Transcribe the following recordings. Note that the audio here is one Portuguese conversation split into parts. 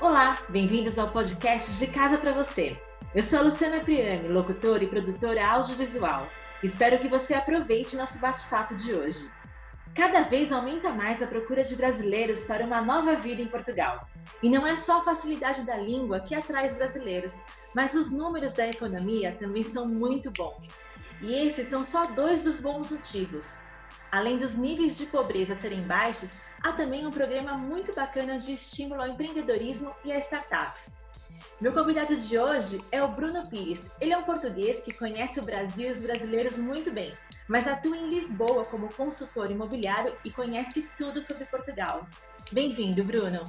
Olá, bem-vindos ao podcast De Casa para Você. Eu sou a Luciana Priani, locutora e produtora audiovisual. Espero que você aproveite nosso bate-papo de hoje. Cada vez aumenta mais a procura de brasileiros para uma nova vida em Portugal. E não é só a facilidade da língua que atrai os brasileiros, mas os números da economia também são muito bons. E esses são só dois dos bons motivos. Além dos níveis de pobreza serem baixos, há também um programa muito bacana de estímulo ao empreendedorismo e a startups. Meu convidado de hoje é o Bruno Pires. Ele é um português que conhece o Brasil e os brasileiros muito bem, mas atua em Lisboa como consultor imobiliário e conhece tudo sobre Portugal. Bem-vindo, Bruno.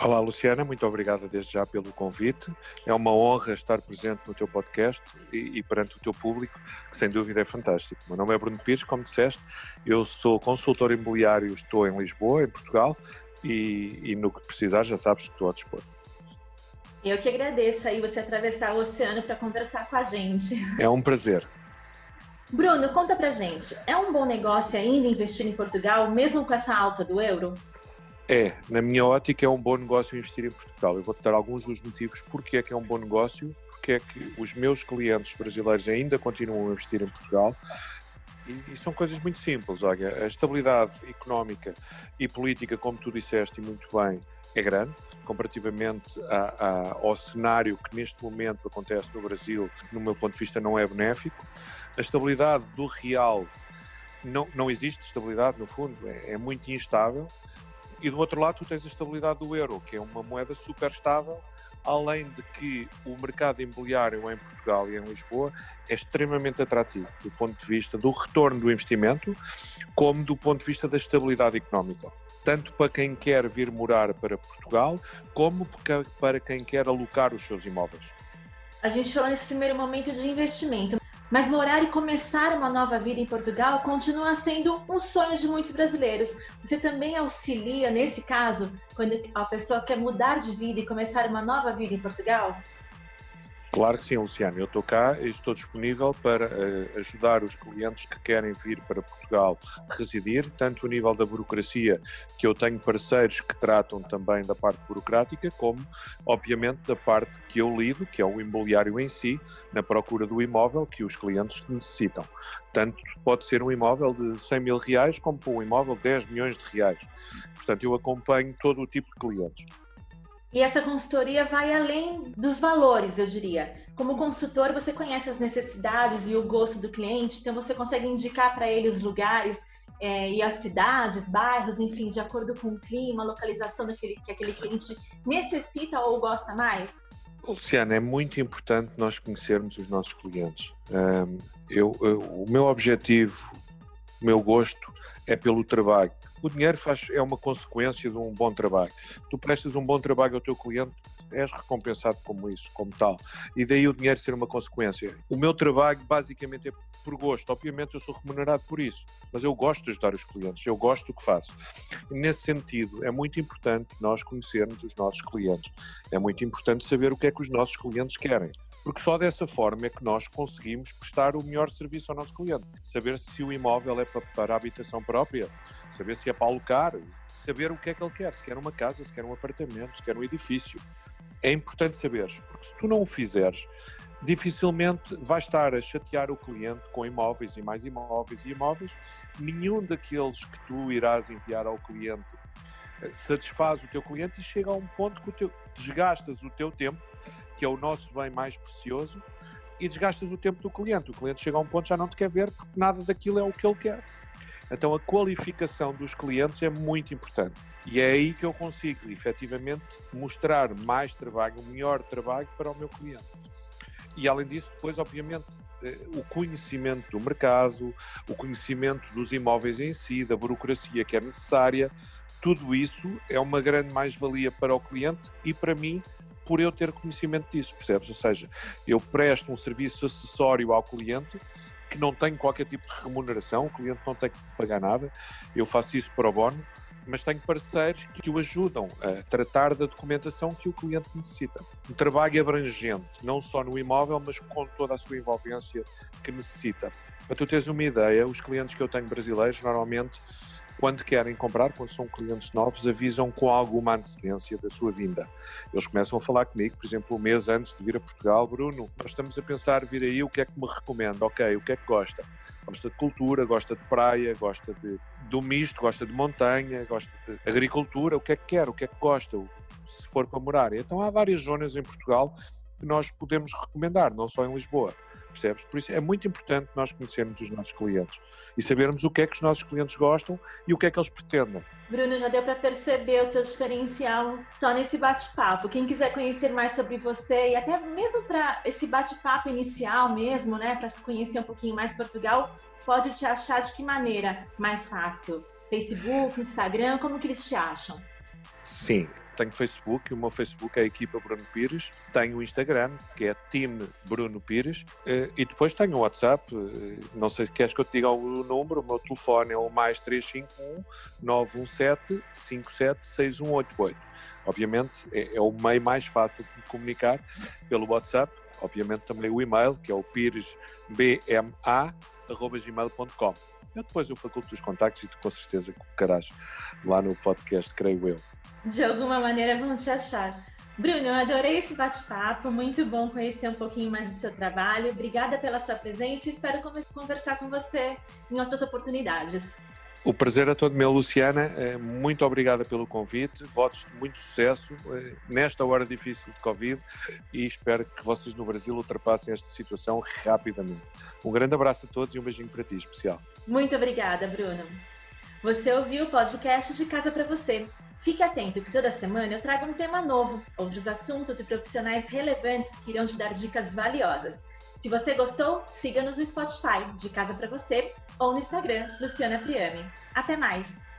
Olá, Luciana, muito obrigada desde já pelo convite. É uma honra estar presente no teu podcast e, e, perante o teu público, que sem dúvida é fantástico. Meu nome é Bruno Pires, como disseste, eu sou consultor imobiliário, estou em Lisboa, em Portugal, e, e no que precisar já sabes que estou a dispor. Eu que agradeço aí você atravessar o oceano para conversar com a gente. É um prazer. Bruno, conta pra gente, é um bom negócio ainda investir em Portugal, mesmo com essa alta do euro? É, na minha ótica, é um bom negócio investir em Portugal. Eu vou-te dar alguns dos motivos porque é que é um bom negócio, porque é que os meus clientes brasileiros ainda continuam a investir em Portugal. E, e são coisas muito simples. Olha, a estabilidade económica e política, como tu disseste e muito bem, é grande comparativamente a, a, ao cenário que neste momento acontece no Brasil, que no meu ponto de vista não é benéfico. A estabilidade do real não, não existe estabilidade, no fundo, é, é muito instável e do outro lado, tu tens a estabilidade do euro, que é uma moeda super estável, além de que o mercado imobiliário em Portugal e em Lisboa é extremamente atrativo do ponto de vista do retorno do investimento, como do ponto de vista da estabilidade económica. Tanto para quem quer vir morar para Portugal, como para quem quer alocar os seus imóveis. A gente falou nesse primeiro momento de investimento, mas morar e começar uma nova vida em Portugal continua sendo um sonho de muitos brasileiros. Você também auxilia, nesse caso, quando a pessoa quer mudar de vida e começar uma nova vida em Portugal? Claro que sim, Luciano. Eu estou cá e estou disponível para uh, ajudar os clientes que querem vir para Portugal residir, tanto a nível da burocracia, que eu tenho parceiros que tratam também da parte burocrática, como, obviamente, da parte que eu lido, que é o imobiliário em si, na procura do imóvel que os clientes necessitam. Tanto pode ser um imóvel de 100 mil reais, como um imóvel de 10 milhões de reais. Portanto, eu acompanho todo o tipo de clientes. E essa consultoria vai além dos valores, eu diria. Como consultor, você conhece as necessidades e o gosto do cliente, então você consegue indicar para ele os lugares é, e as cidades, bairros, enfim, de acordo com o clima, localização daquele, que aquele cliente necessita ou gosta mais? Luciana, é muito importante nós conhecermos os nossos clientes. Um, eu, eu, o meu objetivo, o meu gosto é pelo trabalho o dinheiro faz, é uma consequência de um bom trabalho. Tu prestas um bom trabalho ao teu cliente, és recompensado como isso, como tal. E daí o dinheiro ser uma consequência. O meu trabalho basicamente é por gosto. Obviamente eu sou remunerado por isso, mas eu gosto de ajudar os clientes, eu gosto do que faço. Nesse sentido, é muito importante nós conhecermos os nossos clientes. É muito importante saber o que é que os nossos clientes querem porque só dessa forma é que nós conseguimos prestar o melhor serviço ao nosso cliente. Saber se o imóvel é para, para habitação própria, saber se é para alocar, saber o que é que ele quer, se quer uma casa, se quer um apartamento, se quer um edifício. É importante saberes, porque se tu não o fizeres, dificilmente vais estar a chatear o cliente com imóveis e mais imóveis e imóveis. Nenhum daqueles que tu irás enviar ao cliente eh, satisfaz o teu cliente e chega a um ponto que o teu, desgastas o teu tempo que é o nosso bem mais precioso, e desgastas o tempo do cliente. O cliente chega a um ponto já não te quer ver porque nada daquilo é o que ele quer. Então a qualificação dos clientes é muito importante. E é aí que eu consigo, efetivamente, mostrar mais trabalho, um melhor trabalho para o meu cliente. E além disso, depois, obviamente, eh, o conhecimento do mercado, o conhecimento dos imóveis em si, da burocracia que é necessária, tudo isso é uma grande mais-valia para o cliente e para mim por eu ter conhecimento disso, percebes? Ou seja, eu presto um serviço acessório ao cliente que não tem qualquer tipo de remuneração, o cliente não tem que pagar nada, eu faço isso para o bono, mas tenho parceiros que o ajudam a tratar da documentação que o cliente necessita. Um trabalho abrangente, não só no imóvel, mas com toda a sua envolvência que necessita. Para tu teres uma ideia, os clientes que eu tenho brasileiros normalmente quando querem comprar, quando são clientes novos, avisam com alguma antecedência da sua vinda. Eles começam a falar comigo, por exemplo, um mês antes de vir a Portugal, Bruno, nós estamos a pensar vir aí, o que é que me recomenda? Ok, o que é que gosta? Gosta de cultura, gosta de praia, gosta de, do misto, gosta de montanha, gosta de agricultura, o que é que quer, o que é que gosta, se for para morar. Então há várias zonas em Portugal que nós podemos recomendar, não só em Lisboa percebes? Por isso é muito importante nós conhecermos os nossos clientes e sabermos o que é que os nossos clientes gostam e o que é que eles pretendem. Bruno, já deu para perceber o seu diferencial só nesse bate-papo. Quem quiser conhecer mais sobre você e até mesmo para esse bate-papo inicial mesmo, né, para se conhecer um pouquinho mais Portugal, pode te achar de que maneira mais fácil? Facebook, Instagram, como que eles te acham? Sim, tenho Facebook, o meu Facebook é a equipa Bruno Pires, tenho o Instagram, que é Team Bruno Pires, eh, e depois tenho o WhatsApp, eh, não sei se queres que eu te diga o número, o meu telefone é o mais 351 917 576188. Obviamente é, é o meio mais fácil de comunicar pelo WhatsApp, obviamente também o e-mail, que é o piresbma.gmail.com. Eu depois eu faculto os contactos e tu com certeza colocarás lá no podcast, creio eu de alguma maneira vão te achar. Bruno, eu adorei esse bate-papo, muito bom conhecer um pouquinho mais do seu trabalho. Obrigada pela sua presença e espero conversar com você em outras oportunidades. O prazer é todo meu, Luciana. É, muito obrigada pelo convite. Votos de muito sucesso é, nesta hora difícil de Covid e espero que vocês no Brasil ultrapassem esta situação rapidamente. Um grande abraço a todos e um beijinho para ti especial. Muito obrigada, Bruno. Você ouviu o podcast de Casa para Você. Fique atento que toda semana eu trago um tema novo, outros assuntos e profissionais relevantes que irão te dar dicas valiosas. Se você gostou, siga-nos no Spotify, de Casa para Você, ou no Instagram, Luciana Priame. Até mais!